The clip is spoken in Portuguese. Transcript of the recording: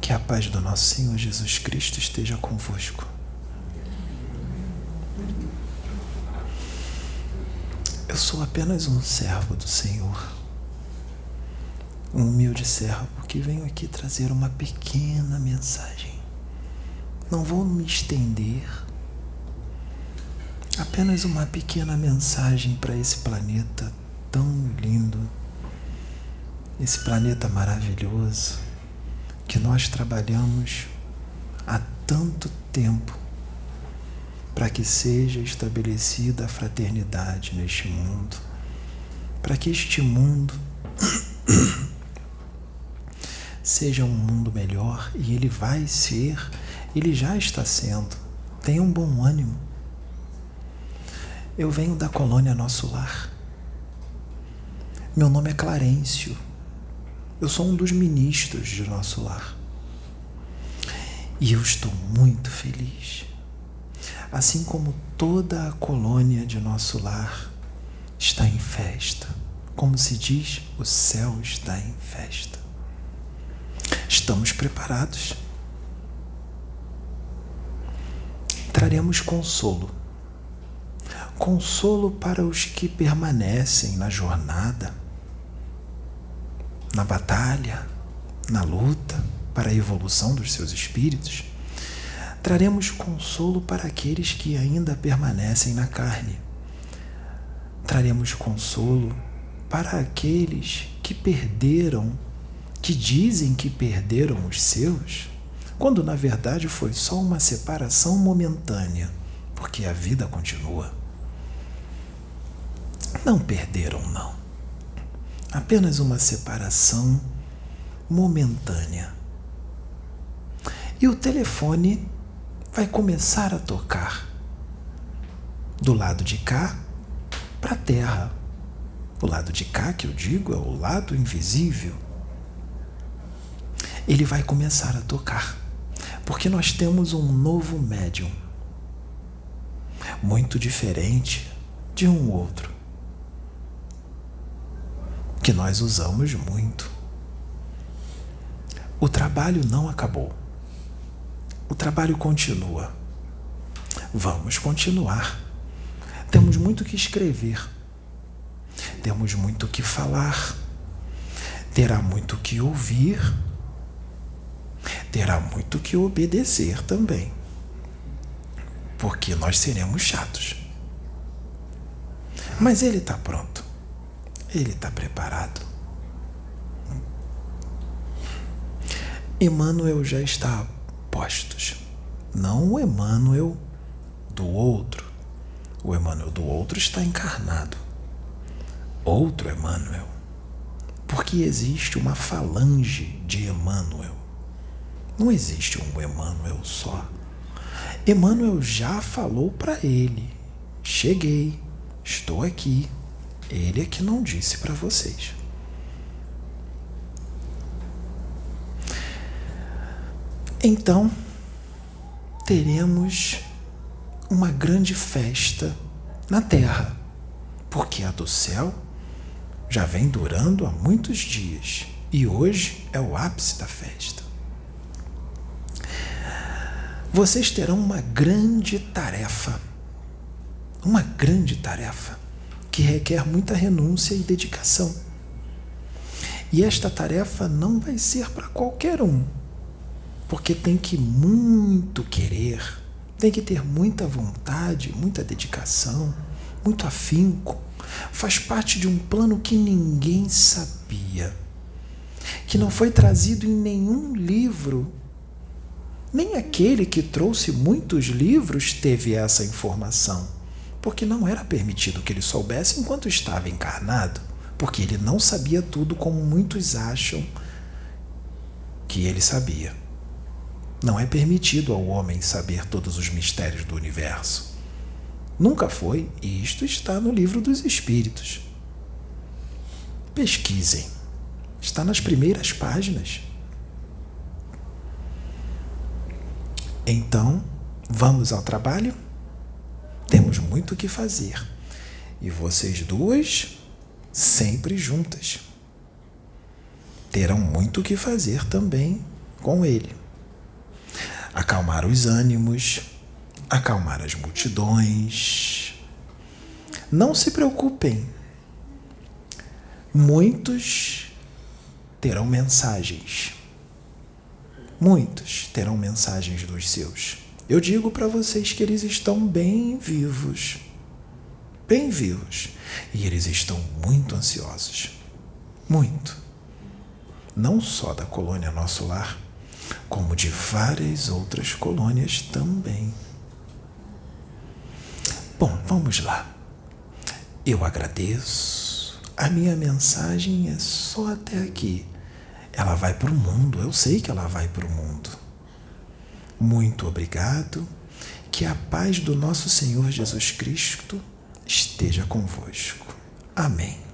Que a paz do nosso Senhor Jesus Cristo esteja convosco. Eu sou apenas um servo do Senhor, um humilde servo que venho aqui trazer uma pequena mensagem. Não vou me estender, apenas uma pequena mensagem para esse planeta tão lindo, esse planeta maravilhoso que nós trabalhamos há tanto tempo para que seja estabelecida a fraternidade neste mundo, para que este mundo seja um mundo melhor e ele vai ser, ele já está sendo. Tenha um bom ânimo. Eu venho da colônia Nosso Lar. Meu nome é Clarencio. Eu sou um dos ministros de nosso lar. E eu estou muito feliz. Assim como toda a colônia de nosso lar está em festa. Como se diz, o céu está em festa. Estamos preparados. Traremos consolo. Consolo para os que permanecem na jornada na batalha, na luta para a evolução dos seus espíritos, traremos consolo para aqueles que ainda permanecem na carne. Traremos consolo para aqueles que perderam, que dizem que perderam os seus, quando na verdade foi só uma separação momentânea, porque a vida continua. Não perderam, não apenas uma separação momentânea. E o telefone vai começar a tocar. Do lado de cá para a terra. O lado de cá, que eu digo, é o lado invisível. Ele vai começar a tocar. Porque nós temos um novo médium. Muito diferente de um outro que nós usamos muito. O trabalho não acabou. O trabalho continua. Vamos continuar. Temos muito que escrever. Temos muito que falar. Terá muito que ouvir. Terá muito que obedecer também. Porque nós seremos chatos. Mas ele está pronto. Ele está preparado. Emmanuel já está a postos. Não o Emmanuel do outro. O Emmanuel do outro está encarnado. Outro Emmanuel. Porque existe uma falange de Emmanuel. Não existe um Emmanuel só. Emmanuel já falou para ele: Cheguei, estou aqui, ele é que não disse para vocês. Então, teremos uma grande festa na terra, porque a do céu já vem durando há muitos dias e hoje é o ápice da festa. Vocês terão uma grande tarefa, uma grande tarefa que requer muita renúncia e dedicação. E esta tarefa não vai ser para qualquer um, porque tem que muito querer, tem que ter muita vontade, muita dedicação, muito afinco. Faz parte de um plano que ninguém sabia, que não foi trazido em nenhum livro. Nem aquele que trouxe muitos livros teve essa informação porque não era permitido que ele soubesse enquanto estava encarnado, porque ele não sabia tudo como muitos acham que ele sabia. Não é permitido ao homem saber todos os mistérios do universo. Nunca foi, e isto está no livro dos Espíritos. Pesquisem. Está nas primeiras páginas. Então, vamos ao trabalho? Temos muito o que fazer. E vocês duas, sempre juntas. Terão muito o que fazer também com ele. Acalmar os ânimos, acalmar as multidões. Não se preocupem. Muitos terão mensagens. Muitos terão mensagens dos seus. Eu digo para vocês que eles estão bem vivos. Bem vivos. E eles estão muito ansiosos. Muito. Não só da colônia Nosso Lar, como de várias outras colônias também. Bom, vamos lá. Eu agradeço. A minha mensagem é só até aqui. Ela vai para o mundo, eu sei que ela vai para o mundo. Muito obrigado. Que a paz do nosso Senhor Jesus Cristo esteja convosco. Amém.